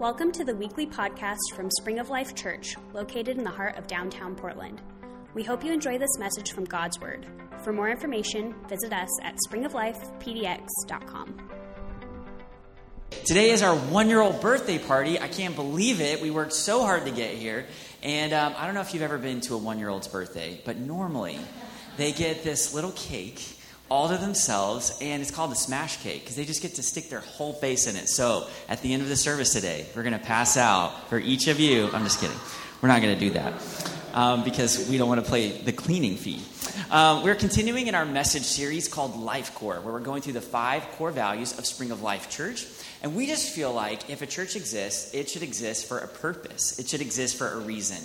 Welcome to the weekly podcast from Spring of Life Church, located in the heart of downtown Portland. We hope you enjoy this message from God's Word. For more information, visit us at springoflifepdx.com. Today is our one year old birthday party. I can't believe it. We worked so hard to get here. And um, I don't know if you've ever been to a one year old's birthday, but normally they get this little cake all to themselves, and it's called the smash cake because they just get to stick their whole face in it. So at the end of the service today, we're going to pass out for each of you. I'm just kidding. We're not going to do that um, because we don't want to play the cleaning fee. Um, we're continuing in our message series called Life Core, where we're going through the five core values of Spring of Life Church. And we just feel like if a church exists, it should exist for a purpose, it should exist for a reason.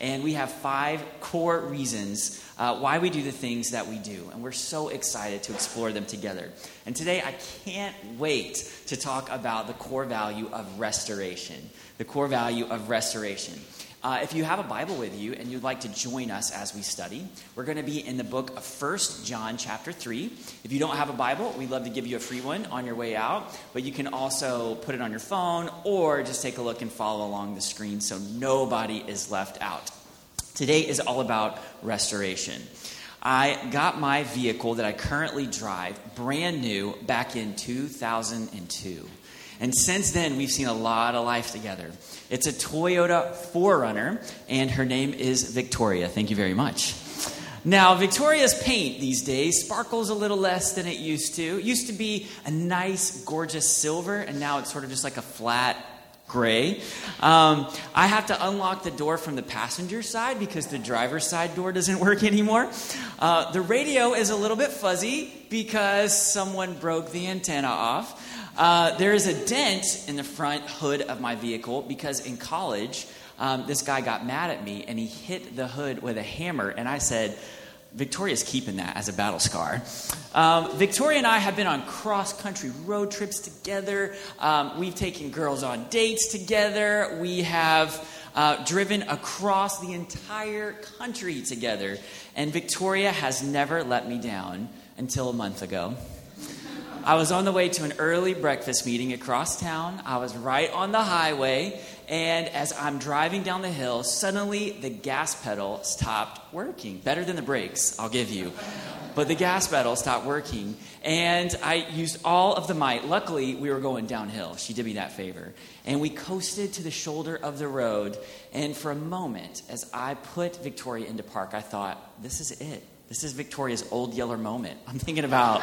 And we have five core reasons uh, why we do the things that we do. And we're so excited to explore them together. And today, I can't wait to talk about the core value of restoration. The core value of restoration. Uh, if you have a Bible with you and you'd like to join us as we study, we're going to be in the book of First John, chapter 3. If you don't have a Bible, we'd love to give you a free one on your way out, but you can also put it on your phone or just take a look and follow along the screen so nobody is left out. Today is all about restoration. I got my vehicle that I currently drive brand new back in 2002. And since then, we've seen a lot of life together. It's a Toyota 4Runner, and her name is Victoria. Thank you very much. Now, Victoria's paint these days sparkles a little less than it used to. It used to be a nice, gorgeous silver, and now it's sort of just like a flat gray. Um, I have to unlock the door from the passenger side because the driver's side door doesn't work anymore. Uh, the radio is a little bit fuzzy because someone broke the antenna off. Uh, there is a dent in the front hood of my vehicle because in college, um, this guy got mad at me and he hit the hood with a hammer. And I said, Victoria's keeping that as a battle scar. Um, Victoria and I have been on cross country road trips together. Um, we've taken girls on dates together. We have uh, driven across the entire country together. And Victoria has never let me down until a month ago. I was on the way to an early breakfast meeting across town. I was right on the highway, and as I'm driving down the hill, suddenly the gas pedal stopped working. Better than the brakes, I'll give you. But the gas pedal stopped working, and I used all of the might. Luckily, we were going downhill. She did me that favor. And we coasted to the shoulder of the road, and for a moment, as I put Victoria into park, I thought, this is it. This is Victoria's old yeller moment. I'm thinking about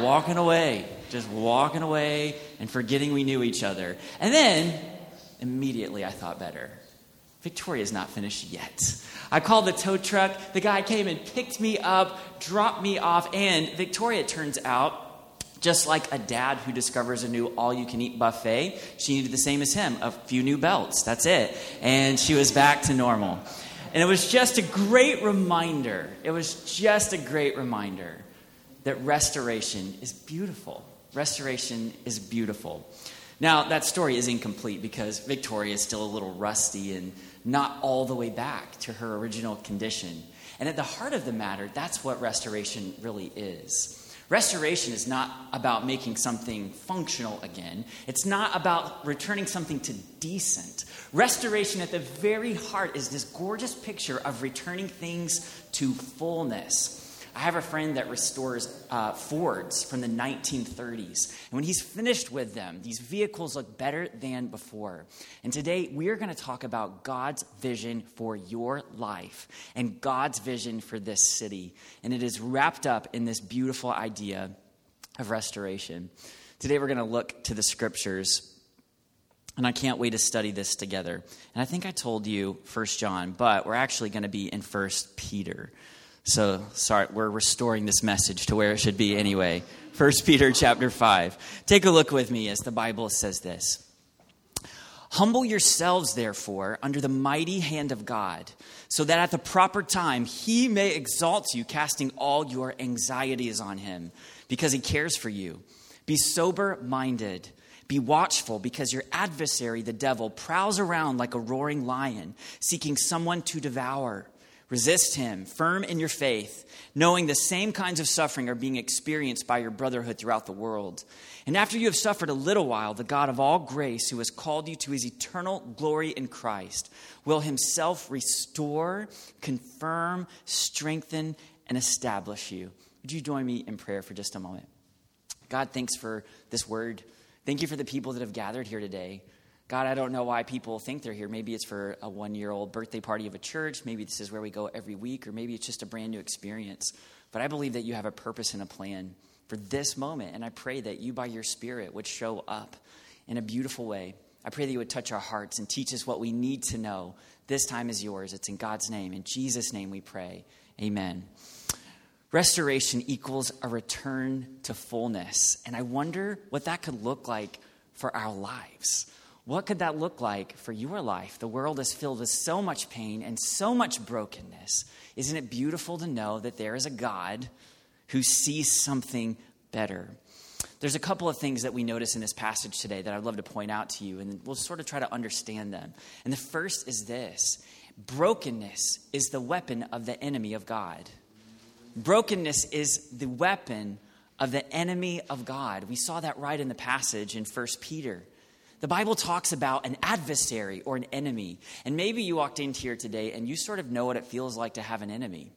walking away, just walking away and forgetting we knew each other. And then immediately I thought better. Victoria's not finished yet. I called the tow truck. The guy came and picked me up, dropped me off, and Victoria turns out just like a dad who discovers a new all you can eat buffet, she needed the same as him a few new belts. That's it. And she was back to normal. And it was just a great reminder. It was just a great reminder that restoration is beautiful. Restoration is beautiful. Now, that story is incomplete because Victoria is still a little rusty and not all the way back to her original condition. And at the heart of the matter, that's what restoration really is. Restoration is not about making something functional again. It's not about returning something to decent. Restoration at the very heart is this gorgeous picture of returning things to fullness. I have a friend that restores uh, Fords from the 1930s. And when he's finished with them, these vehicles look better than before. And today we are going to talk about God's vision for your life and God's vision for this city. And it is wrapped up in this beautiful idea of restoration. Today we're going to look to the scriptures. And I can't wait to study this together. And I think I told you First John, but we're actually going to be in First Peter. So sorry, we're restoring this message to where it should be anyway. 1 Peter chapter 5. Take a look with me as the Bible says this. Humble yourselves, therefore, under the mighty hand of God, so that at the proper time he may exalt you, casting all your anxieties on him, because he cares for you. Be sober minded. Be watchful, because your adversary, the devil, prowls around like a roaring lion, seeking someone to devour. Resist him, firm in your faith, knowing the same kinds of suffering are being experienced by your brotherhood throughout the world. And after you have suffered a little while, the God of all grace, who has called you to his eternal glory in Christ, will himself restore, confirm, strengthen, and establish you. Would you join me in prayer for just a moment? God, thanks for this word. Thank you for the people that have gathered here today. God, I don't know why people think they're here. Maybe it's for a one year old birthday party of a church. Maybe this is where we go every week, or maybe it's just a brand new experience. But I believe that you have a purpose and a plan for this moment. And I pray that you, by your Spirit, would show up in a beautiful way. I pray that you would touch our hearts and teach us what we need to know. This time is yours. It's in God's name. In Jesus' name we pray. Amen. Restoration equals a return to fullness. And I wonder what that could look like for our lives. What could that look like for your life? The world is filled with so much pain and so much brokenness. Isn't it beautiful to know that there is a God who sees something better? There's a couple of things that we notice in this passage today that I'd love to point out to you, and we'll sort of try to understand them. And the first is this brokenness is the weapon of the enemy of God. Brokenness is the weapon of the enemy of God. We saw that right in the passage in 1 Peter. The Bible talks about an adversary or an enemy. And maybe you walked into here today and you sort of know what it feels like to have an enemy.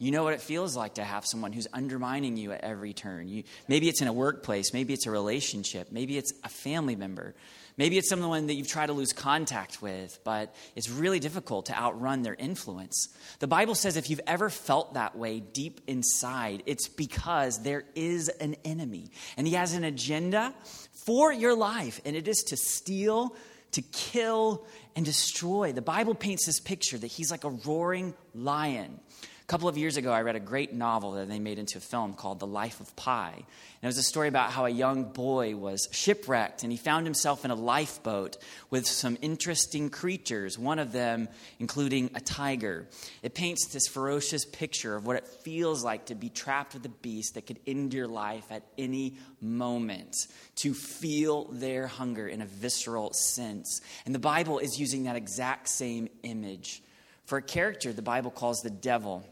You know what it feels like to have someone who's undermining you at every turn. You, maybe it's in a workplace, maybe it's a relationship, maybe it's a family member, maybe it's someone that you've tried to lose contact with, but it's really difficult to outrun their influence. The Bible says if you've ever felt that way deep inside, it's because there is an enemy, and he has an agenda for your life, and it is to steal, to kill, and destroy. The Bible paints this picture that he's like a roaring lion couple of years ago, I read a great novel that they made into a film called The Life of Pi. And it was a story about how a young boy was shipwrecked and he found himself in a lifeboat with some interesting creatures, one of them including a tiger. It paints this ferocious picture of what it feels like to be trapped with a beast that could end your life at any moment, to feel their hunger in a visceral sense. And the Bible is using that exact same image. For a character, the Bible calls the devil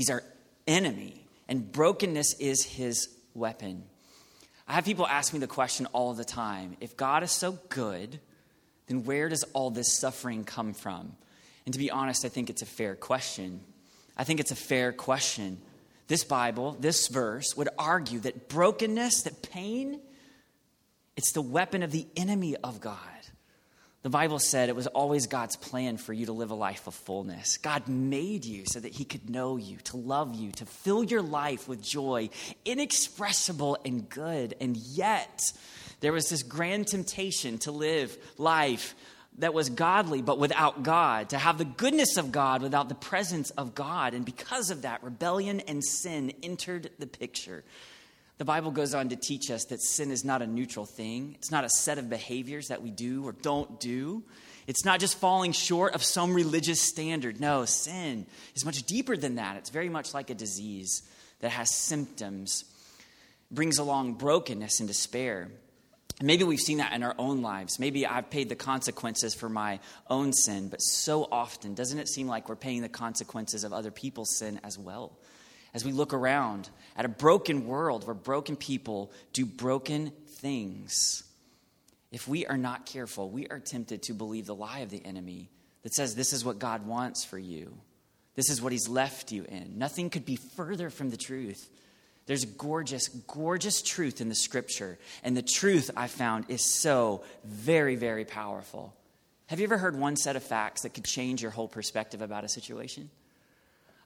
He's our enemy, and brokenness is his weapon. I have people ask me the question all the time if God is so good, then where does all this suffering come from? And to be honest, I think it's a fair question. I think it's a fair question. This Bible, this verse, would argue that brokenness, that pain, it's the weapon of the enemy of God. The Bible said it was always God's plan for you to live a life of fullness. God made you so that He could know you, to love you, to fill your life with joy, inexpressible and good. And yet, there was this grand temptation to live life that was godly but without God, to have the goodness of God without the presence of God. And because of that, rebellion and sin entered the picture. The Bible goes on to teach us that sin is not a neutral thing. It's not a set of behaviors that we do or don't do. It's not just falling short of some religious standard. No, sin is much deeper than that. It's very much like a disease that has symptoms, brings along brokenness and despair. And maybe we've seen that in our own lives. Maybe I've paid the consequences for my own sin, but so often, doesn't it seem like we're paying the consequences of other people's sin as well? As we look around at a broken world where broken people do broken things, if we are not careful, we are tempted to believe the lie of the enemy that says this is what God wants for you. This is what he's left you in. Nothing could be further from the truth. There's gorgeous, gorgeous truth in the scripture. And the truth I found is so very, very powerful. Have you ever heard one set of facts that could change your whole perspective about a situation?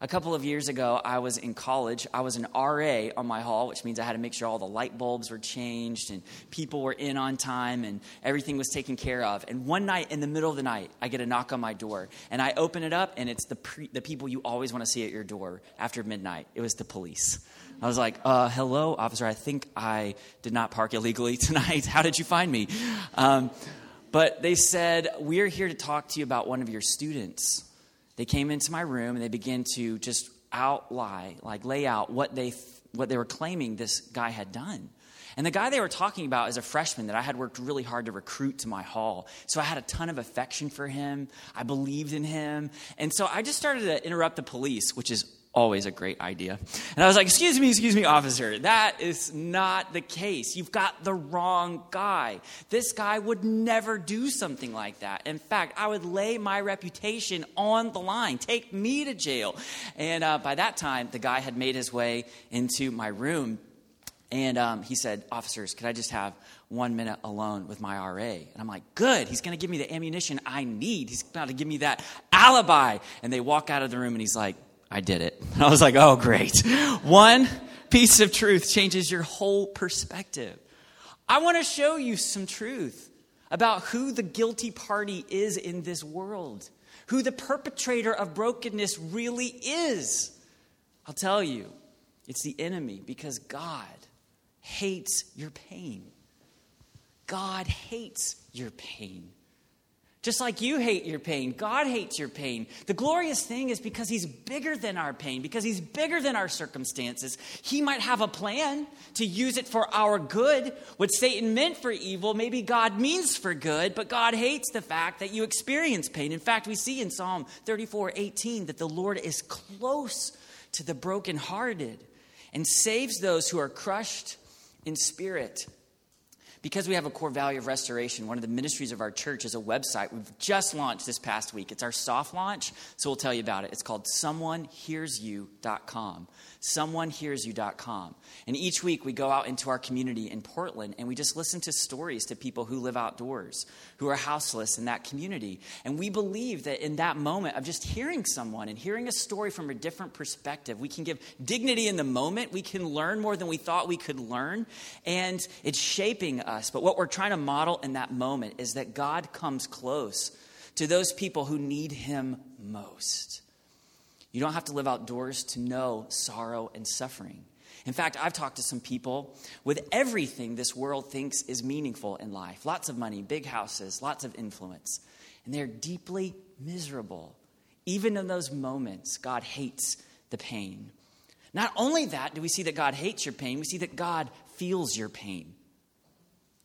A couple of years ago, I was in college. I was an RA on my hall, which means I had to make sure all the light bulbs were changed and people were in on time and everything was taken care of. And one night, in the middle of the night, I get a knock on my door. And I open it up, and it's the, pre- the people you always want to see at your door after midnight. It was the police. I was like, uh, hello, officer. I think I did not park illegally tonight. How did you find me? Um, but they said, We're here to talk to you about one of your students. They came into my room and they began to just outlie, like lay out what they, what they were claiming this guy had done. And the guy they were talking about is a freshman that I had worked really hard to recruit to my hall. So I had a ton of affection for him. I believed in him. And so I just started to interrupt the police, which is always a great idea. And I was like, Excuse me, excuse me, officer. That is not the case. You've got the wrong guy. This guy would never do something like that. In fact, I would lay my reputation on the line, take me to jail. And uh, by that time, the guy had made his way into my room. And um, he said, Officers, could I just have one minute alone with my RA? And I'm like, Good. He's going to give me the ammunition I need. He's about to give me that alibi. And they walk out of the room, and he's like, I did it. I was like, oh, great. One piece of truth changes your whole perspective. I want to show you some truth about who the guilty party is in this world, who the perpetrator of brokenness really is. I'll tell you, it's the enemy because God hates your pain. God hates your pain. Just like you hate your pain, God hates your pain. The glorious thing is because He's bigger than our pain, because He's bigger than our circumstances, He might have a plan to use it for our good. What Satan meant for evil, maybe God means for good, but God hates the fact that you experience pain. In fact, we see in Psalm 34 18 that the Lord is close to the brokenhearted and saves those who are crushed in spirit because we have a core value of restoration, one of the ministries of our church is a website we've just launched this past week. It's our soft launch, so we'll tell you about it. It's called someonehearsyou.com someonehearsyou.com. And each week we go out into our community in Portland and we just listen to stories to people who live outdoors, who are houseless in that community. And we believe that in that moment of just hearing someone and hearing a story from a different perspective, we can give dignity in the moment. We can learn more than we thought we could learn. And it's shaping us. But what we're trying to model in that moment is that God comes close to those people who need Him most. You don't have to live outdoors to know sorrow and suffering. In fact, I've talked to some people with everything this world thinks is meaningful in life lots of money, big houses, lots of influence. And they're deeply miserable. Even in those moments, God hates the pain. Not only that, do we see that God hates your pain, we see that God feels your pain.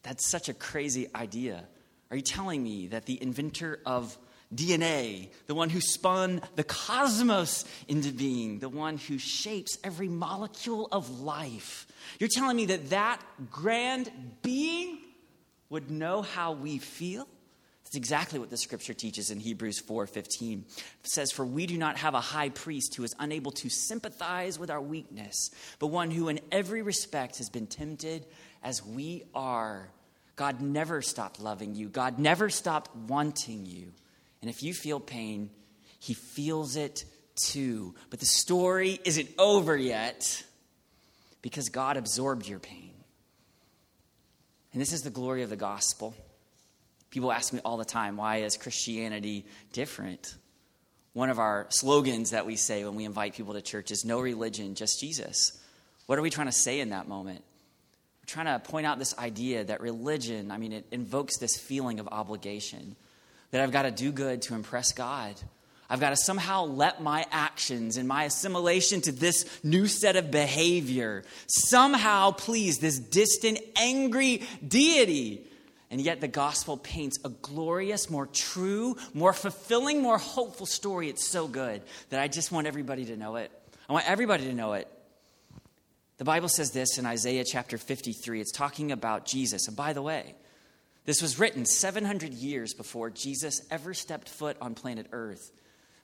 That's such a crazy idea. Are you telling me that the inventor of DNA, the one who spun the cosmos into being, the one who shapes every molecule of life. You're telling me that that grand being would know how we feel? That's exactly what the scripture teaches in Hebrews 4:15. It says, "For we do not have a high priest who is unable to sympathize with our weakness, but one who in every respect has been tempted as we are." God never stopped loving you. God never stopped wanting you. And if you feel pain, he feels it too. But the story isn't over yet because God absorbed your pain. And this is the glory of the gospel. People ask me all the time, why is Christianity different? One of our slogans that we say when we invite people to church is no religion, just Jesus. What are we trying to say in that moment? We're trying to point out this idea that religion, I mean, it invokes this feeling of obligation that I've got to do good to impress God. I've got to somehow let my actions and my assimilation to this new set of behavior somehow please this distant, angry deity. And yet, the gospel paints a glorious, more true, more fulfilling, more hopeful story. It's so good that I just want everybody to know it. I want everybody to know it. The Bible says this in Isaiah chapter 53. It's talking about Jesus. And by the way, this was written 700 years before Jesus ever stepped foot on planet Earth.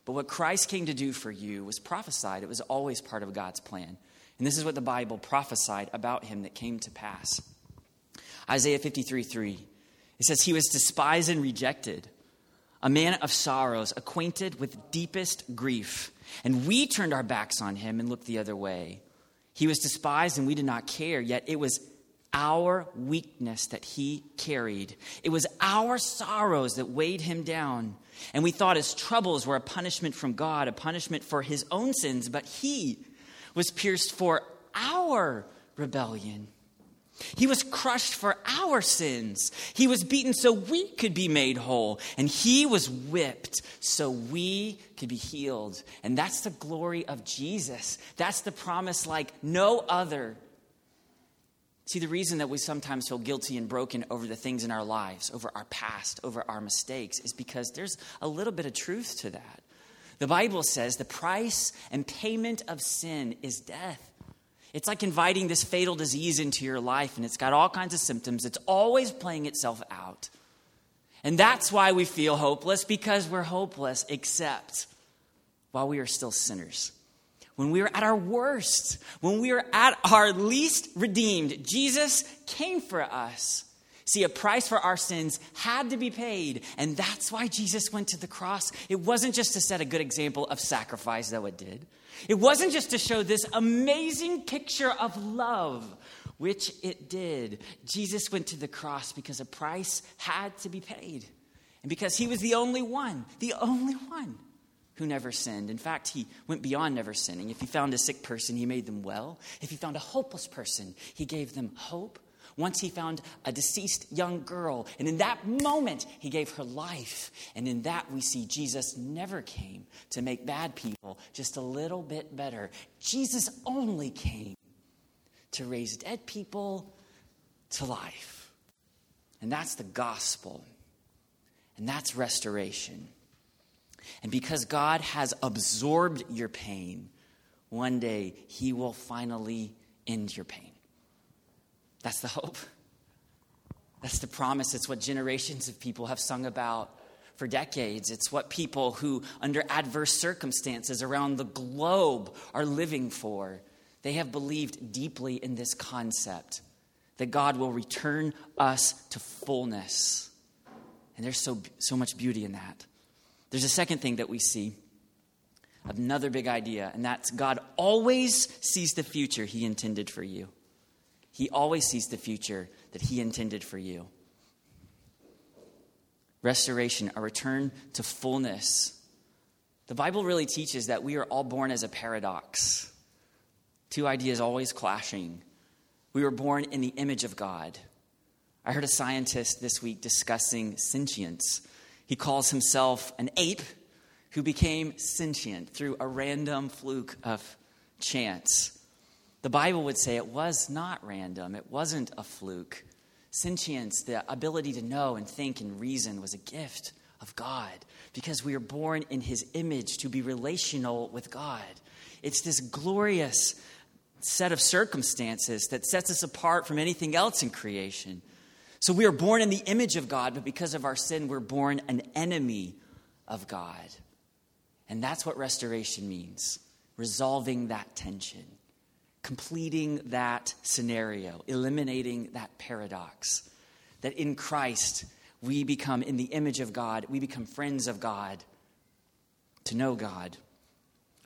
But what Christ came to do for you was prophesied. It was always part of God's plan. And this is what the Bible prophesied about him that came to pass. Isaiah 53 3. It says, He was despised and rejected, a man of sorrows, acquainted with deepest grief. And we turned our backs on him and looked the other way. He was despised and we did not care, yet it was our weakness that he carried. It was our sorrows that weighed him down. And we thought his troubles were a punishment from God, a punishment for his own sins, but he was pierced for our rebellion. He was crushed for our sins. He was beaten so we could be made whole. And he was whipped so we could be healed. And that's the glory of Jesus. That's the promise like no other See, the reason that we sometimes feel guilty and broken over the things in our lives, over our past, over our mistakes, is because there's a little bit of truth to that. The Bible says the price and payment of sin is death. It's like inviting this fatal disease into your life, and it's got all kinds of symptoms. It's always playing itself out. And that's why we feel hopeless, because we're hopeless, except while we are still sinners. When we are at our worst, when we are at our least redeemed, Jesus came for us. See, a price for our sins had to be paid, and that's why Jesus went to the cross. It wasn't just to set a good example of sacrifice, though it did. It wasn't just to show this amazing picture of love, which it did. Jesus went to the cross because a price had to be paid, and because he was the only one, the only one who never sinned. In fact, he went beyond never sinning. If he found a sick person, he made them well. If he found a hopeless person, he gave them hope. Once he found a deceased young girl, and in that moment, he gave her life. And in that, we see Jesus never came to make bad people just a little bit better. Jesus only came to raise dead people to life. And that's the gospel. And that's restoration. And because God has absorbed your pain, one day he will finally end your pain. That's the hope. That's the promise. It's what generations of people have sung about for decades. It's what people who, under adverse circumstances around the globe, are living for. They have believed deeply in this concept that God will return us to fullness. And there's so, so much beauty in that. There's a second thing that we see another big idea, and that's God always sees the future He intended for you. He always sees the future that He intended for you. Restoration, a return to fullness. The Bible really teaches that we are all born as a paradox. Two ideas always clashing. We were born in the image of God. I heard a scientist this week discussing sentience. He calls himself an ape who became sentient through a random fluke of chance. The Bible would say it was not random, it wasn't a fluke. Sentience, the ability to know and think and reason, was a gift of God because we are born in His image to be relational with God. It's this glorious set of circumstances that sets us apart from anything else in creation. So we are born in the image of God, but because of our sin, we're born an enemy of God. And that's what restoration means resolving that tension completing that scenario, eliminating that paradox. That in Christ, we become in the image of God, we become friends of God, to know God.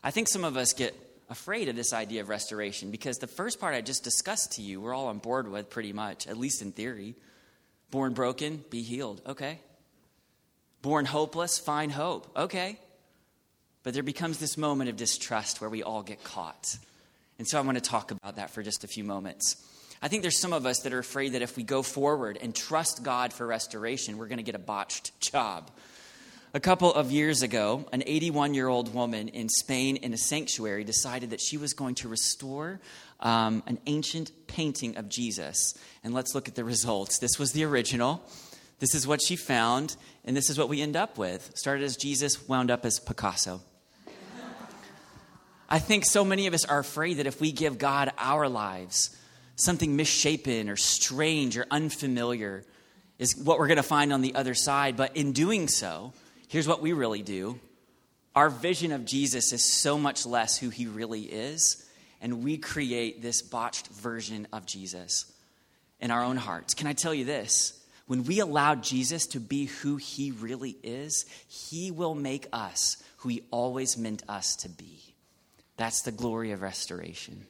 I think some of us get afraid of this idea of restoration because the first part I just discussed to you, we're all on board with pretty much, at least in theory. Born broken, be healed. Okay. Born hopeless, find hope. Okay. But there becomes this moment of distrust where we all get caught. And so I want to talk about that for just a few moments. I think there's some of us that are afraid that if we go forward and trust God for restoration, we're going to get a botched job. A couple of years ago, an 81 year old woman in Spain in a sanctuary decided that she was going to restore um, an ancient painting of Jesus. And let's look at the results. This was the original. This is what she found, and this is what we end up with. Started as Jesus, wound up as Picasso. I think so many of us are afraid that if we give God our lives, something misshapen or strange or unfamiliar is what we're going to find on the other side. But in doing so, here's what we really do our vision of Jesus is so much less who he really is, and we create this botched version of Jesus in our own hearts. Can I tell you this? When we allow Jesus to be who he really is, he will make us who he always meant us to be. That's the glory of restoration.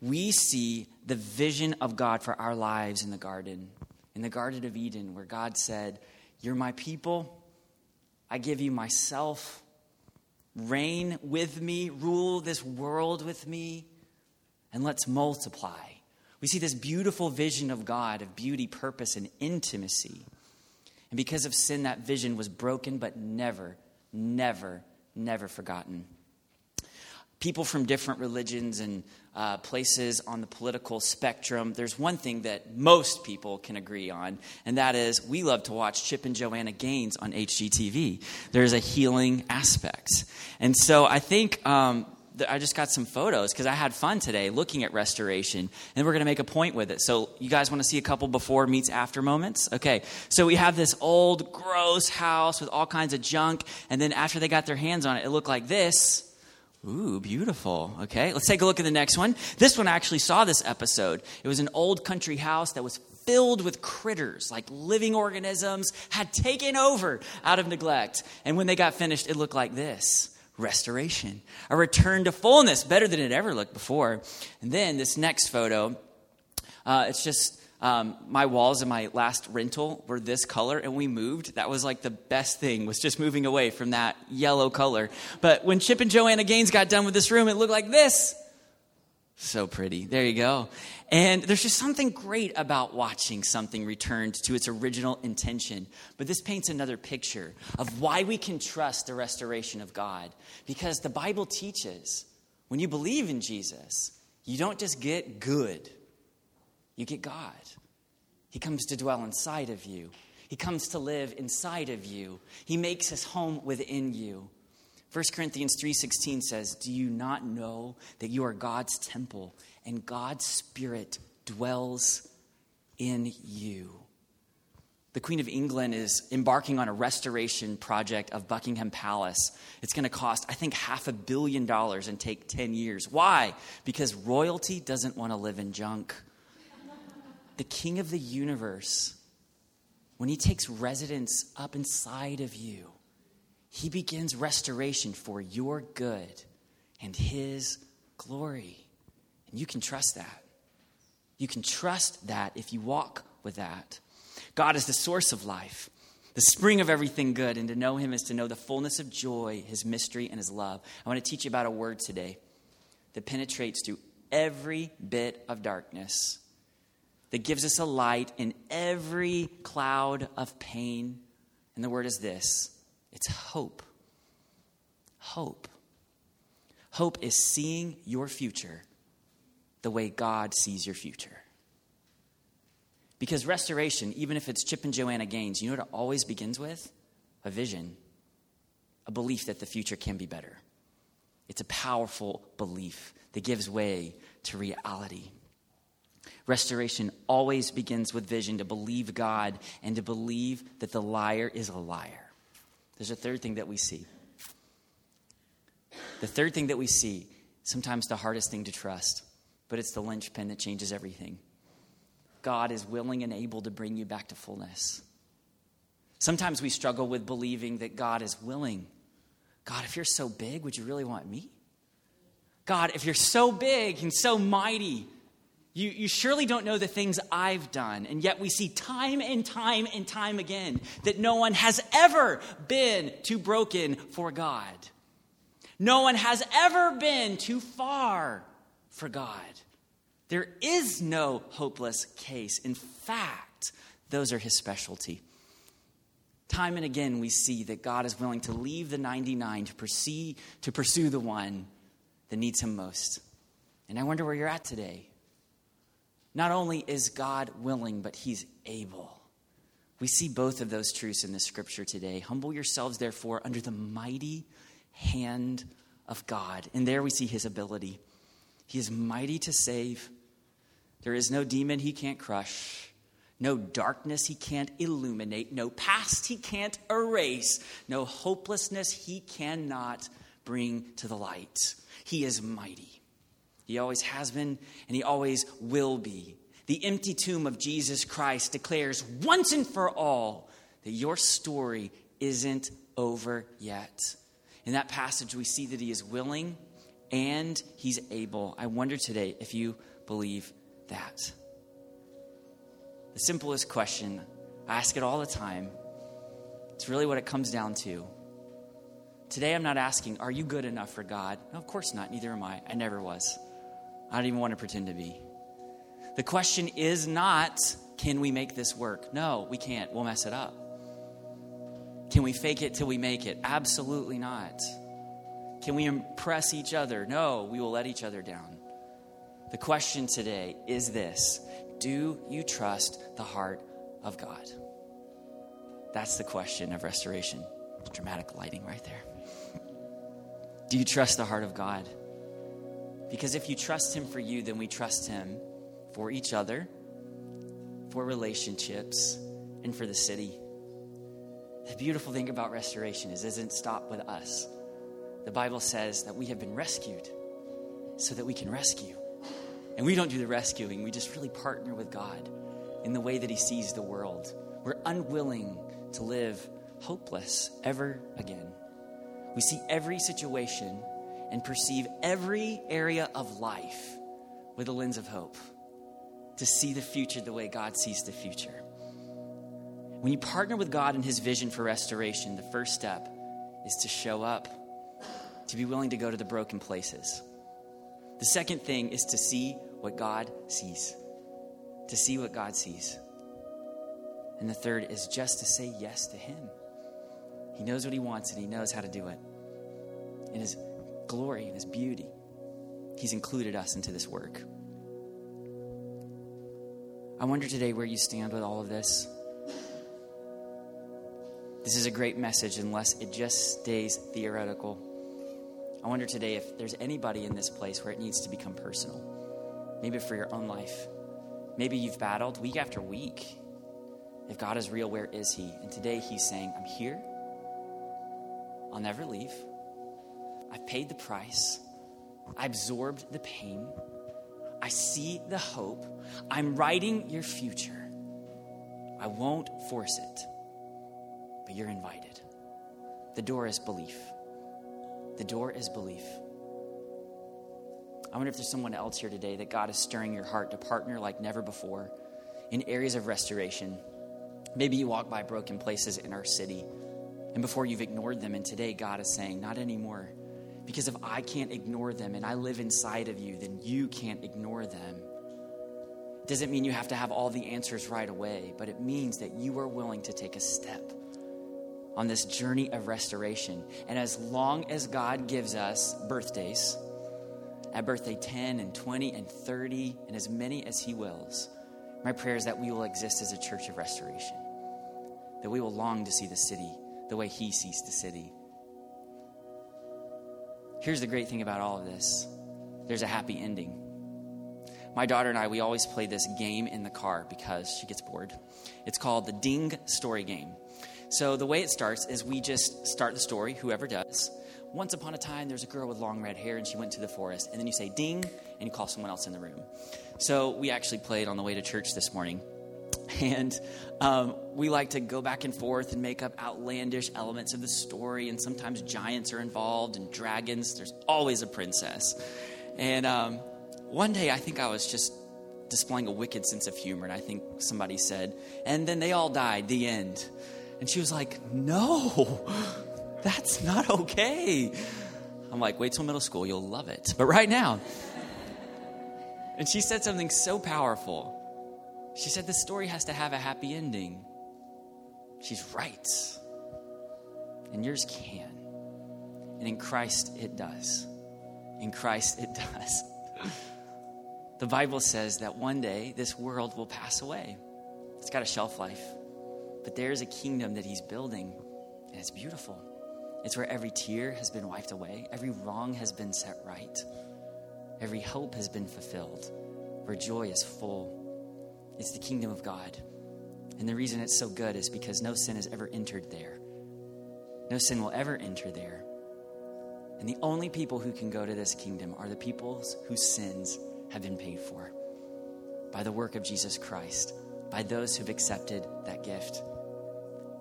We see the vision of God for our lives in the garden, in the Garden of Eden, where God said, You're my people. I give you myself. Reign with me, rule this world with me, and let's multiply. We see this beautiful vision of God, of beauty, purpose, and intimacy. And because of sin, that vision was broken, but never, never, never forgotten people from different religions and uh, places on the political spectrum, there's one thing that most people can agree on, and that is we love to watch Chip and Joanna Gaines on HGTV. There's a healing aspect. And so I think um, I just got some photos because I had fun today looking at restoration, and we're going to make a point with it. So, you guys want to see a couple before meets after moments? Okay, so we have this old, gross house with all kinds of junk, and then after they got their hands on it, it looked like this. Ooh, beautiful. Okay, let's take a look at the next one. This one I actually saw this episode. It was an old country house that was filled with critters, like living organisms, had taken over out of neglect. And when they got finished, it looked like this restoration, a return to fullness, better than it ever looked before. And then this next photo, uh, it's just um, my walls in my last rental were this color, and we moved. That was like the best thing was just moving away from that yellow color. But when Chip and Joanna Gaines got done with this room, it looked like this. So pretty. There you go. And there's just something great about watching something returned to its original intention. But this paints another picture of why we can trust the restoration of God. Because the Bible teaches when you believe in Jesus, you don't just get good, you get God. He comes to dwell inside of you, He comes to live inside of you, He makes His home within you. 1 Corinthians 3:16 says, "Do you not know that you are God's temple and God's spirit dwells in you?" The Queen of England is embarking on a restoration project of Buckingham Palace. It's going to cost, I think, half a billion dollars and take 10 years. Why? Because royalty doesn't want to live in junk. The King of the universe, when he takes residence up inside of you, he begins restoration for your good and His glory. And you can trust that. You can trust that if you walk with that. God is the source of life, the spring of everything good, and to know Him is to know the fullness of joy, His mystery, and His love. I want to teach you about a word today that penetrates through every bit of darkness, that gives us a light in every cloud of pain. And the word is this it's hope. Hope. Hope is seeing your future the way God sees your future. Because restoration, even if it's Chip and Joanna Gaines, you know what it always begins with? A vision, a belief that the future can be better. It's a powerful belief that gives way to reality. Restoration always begins with vision to believe God and to believe that the liar is a liar. There's a third thing that we see. The third thing that we see, sometimes the hardest thing to trust, but it's the linchpin that changes everything. God is willing and able to bring you back to fullness. Sometimes we struggle with believing that God is willing. God, if you're so big, would you really want me? God, if you're so big and so mighty, you, you surely don't know the things I've done. And yet we see time and time and time again that no one has ever been too broken for God. No one has ever been too far for God. There is no hopeless case. In fact, those are his specialty. Time and again, we see that God is willing to leave the 99 to pursue, to pursue the one that needs him most. And I wonder where you're at today. Not only is God willing, but He's able. We see both of those truths in the scripture today. Humble yourselves, therefore, under the mighty hand of God. And there we see His ability. He is mighty to save. There is no demon He can't crush, no darkness He can't illuminate, no past He can't erase, no hopelessness He cannot bring to the light. He is mighty. He always has been, and he always will be. The empty tomb of Jesus Christ declares once and for all that your story isn't over yet. In that passage, we see that he is willing and he's able. I wonder today if you believe that. The simplest question, I ask it all the time. It's really what it comes down to. Today, I'm not asking, Are you good enough for God? No, of course not. Neither am I. I never was. I don't even want to pretend to be. The question is not, can we make this work? No, we can't. We'll mess it up. Can we fake it till we make it? Absolutely not. Can we impress each other? No, we will let each other down. The question today is this Do you trust the heart of God? That's the question of restoration. Dramatic lighting right there. Do you trust the heart of God? Because if you trust Him for you, then we trust Him for each other, for relationships, and for the city. The beautiful thing about restoration is it doesn't stop with us. The Bible says that we have been rescued so that we can rescue. And we don't do the rescuing, we just really partner with God in the way that He sees the world. We're unwilling to live hopeless ever again. We see every situation and perceive every area of life with a lens of hope to see the future the way God sees the future. When you partner with God in His vision for restoration, the first step is to show up, to be willing to go to the broken places. The second thing is to see what God sees, to see what God sees. And the third is just to say yes to Him. He knows what He wants and He knows how to do it. In His glory and His beauty, He's included us into this work. I wonder today where you stand with all of this. This is a great message unless it just stays theoretical. I wonder today if there's anybody in this place where it needs to become personal. Maybe for your own life. Maybe you've battled week after week. If God is real, where is He? And today He's saying, I'm here. I'll never leave. I've paid the price. I absorbed the pain. I see the hope. I'm writing your future. I won't force it, but you're invited. The door is belief. The door is belief. I wonder if there's someone else here today that God is stirring your heart to partner like never before in areas of restoration. Maybe you walk by broken places in our city, and before you've ignored them, and today God is saying, Not anymore. Because if I can't ignore them and I live inside of you, then you can't ignore them. Doesn't mean you have to have all the answers right away, but it means that you are willing to take a step on this journey of restoration. And as long as God gives us birthdays, at birthday 10 and 20 and 30, and as many as He wills, my prayer is that we will exist as a church of restoration, that we will long to see the city the way He sees the city. Here's the great thing about all of this there's a happy ending. My daughter and I, we always play this game in the car because she gets bored. It's called the Ding Story Game. So the way it starts is we just start the story, whoever does. Once upon a time, there's a girl with long red hair, and she went to the forest. And then you say ding, and you call someone else in the room. So we actually played on the way to church this morning. And um, we like to go back and forth and make up outlandish elements of the story. And sometimes giants are involved and dragons. There's always a princess. And um, one day, I think I was just displaying a wicked sense of humor. And I think somebody said, and then they all died, the end. And she was like, no, that's not okay. I'm like, wait till middle school, you'll love it. But right now, and she said something so powerful. She said, The story has to have a happy ending. She's right. And yours can. And in Christ, it does. In Christ, it does. the Bible says that one day this world will pass away. It's got a shelf life. But there's a kingdom that He's building, and it's beautiful. It's where every tear has been wiped away, every wrong has been set right, every hope has been fulfilled, where joy is full. It's the kingdom of God. And the reason it's so good is because no sin has ever entered there. No sin will ever enter there. And the only people who can go to this kingdom are the people whose sins have been paid for by the work of Jesus Christ, by those who've accepted that gift.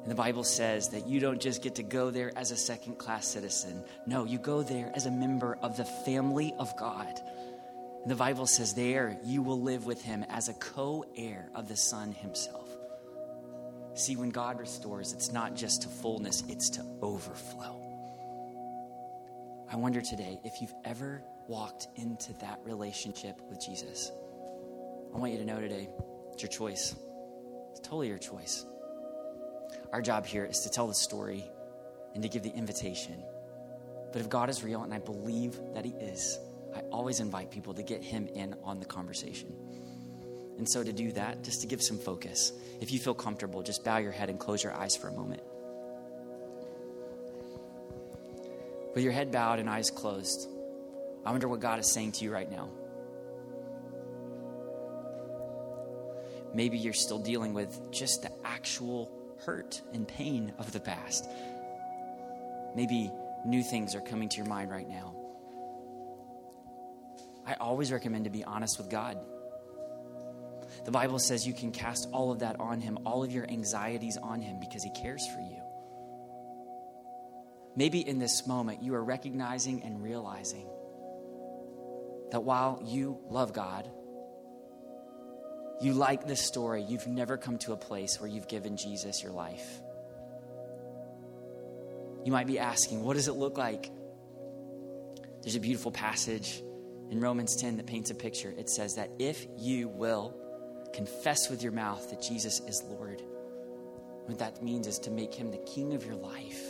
And the Bible says that you don't just get to go there as a second class citizen. No, you go there as a member of the family of God. And the Bible says there you will live with him as a co heir of the Son himself. See, when God restores, it's not just to fullness, it's to overflow. I wonder today if you've ever walked into that relationship with Jesus. I want you to know today it's your choice. It's totally your choice. Our job here is to tell the story and to give the invitation. But if God is real, and I believe that He is, I always invite people to get him in on the conversation. And so, to do that, just to give some focus, if you feel comfortable, just bow your head and close your eyes for a moment. With your head bowed and eyes closed, I wonder what God is saying to you right now. Maybe you're still dealing with just the actual hurt and pain of the past. Maybe new things are coming to your mind right now. I always recommend to be honest with God. The Bible says you can cast all of that on Him, all of your anxieties on Him, because He cares for you. Maybe in this moment you are recognizing and realizing that while you love God, you like this story, you've never come to a place where you've given Jesus your life. You might be asking, what does it look like? There's a beautiful passage in Romans 10 that paints a picture. It says that if you will confess with your mouth that Jesus is Lord, what that means is to make him the king of your life.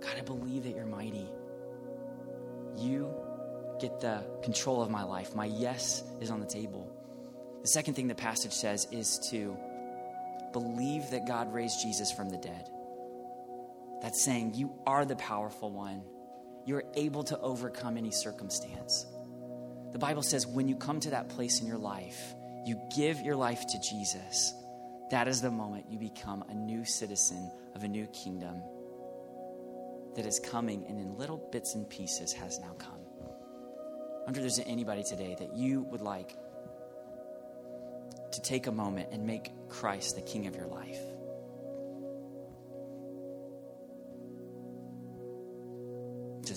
God, I believe that you're mighty. You get the control of my life. My yes is on the table. The second thing the passage says is to believe that God raised Jesus from the dead. That's saying you are the powerful one. You're able to overcome any circumstance. The Bible says when you come to that place in your life, you give your life to Jesus. That is the moment you become a new citizen of a new kingdom that is coming and in little bits and pieces has now come. I wonder if there's anybody today that you would like to take a moment and make Christ the king of your life.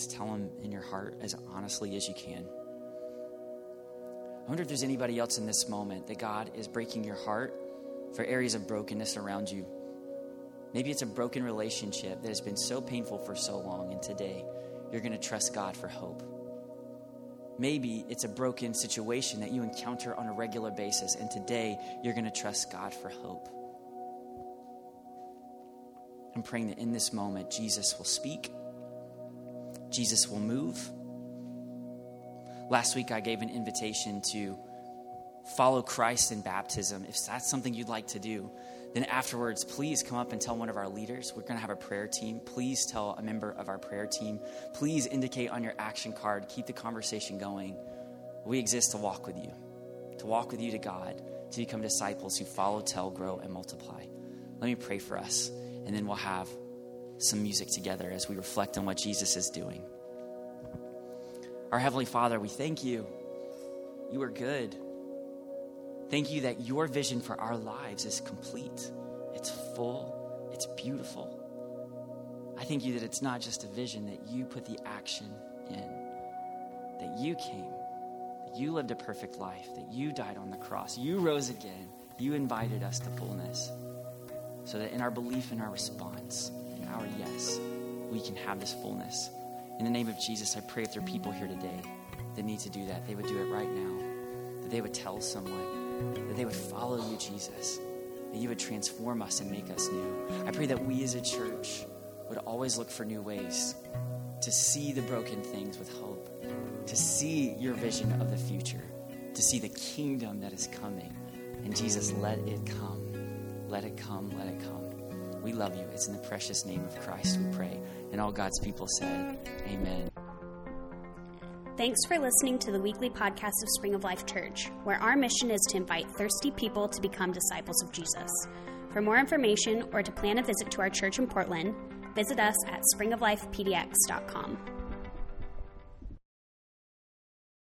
Just tell him in your heart as honestly as you can. I wonder if there's anybody else in this moment that God is breaking your heart for areas of brokenness around you. Maybe it's a broken relationship that has been so painful for so long, and today you're going to trust God for hope. Maybe it's a broken situation that you encounter on a regular basis, and today you're going to trust God for hope. I'm praying that in this moment, Jesus will speak, Jesus will move. Last week, I gave an invitation to follow Christ in baptism. If that's something you'd like to do, then afterwards, please come up and tell one of our leaders. We're going to have a prayer team. Please tell a member of our prayer team. Please indicate on your action card, keep the conversation going. We exist to walk with you, to walk with you to God, to become disciples who follow, tell, grow, and multiply. Let me pray for us, and then we'll have some music together as we reflect on what Jesus is doing. Our Heavenly Father, we thank you. You are good. Thank you that your vision for our lives is complete, it's full, it's beautiful. I thank you that it's not just a vision, that you put the action in, that you came, that you lived a perfect life, that you died on the cross, you rose again, you invited us to fullness, so that in our belief and our response, our yes, we can have this fullness. In the name of Jesus, I pray if there are people here today that need to do that, they would do it right now, that they would tell someone that they would follow you, Jesus, that you would transform us and make us new. I pray that we as a church would always look for new ways to see the broken things with hope, to see your vision of the future, to see the kingdom that is coming. And Jesus, let it come. Let it come. Let it come. We love you. It's in the precious name of Christ we pray. And all God's people said, Amen. Thanks for listening to the weekly podcast of Spring of Life Church, where our mission is to invite thirsty people to become disciples of Jesus. For more information or to plan a visit to our church in Portland, visit us at springoflifepdx.com.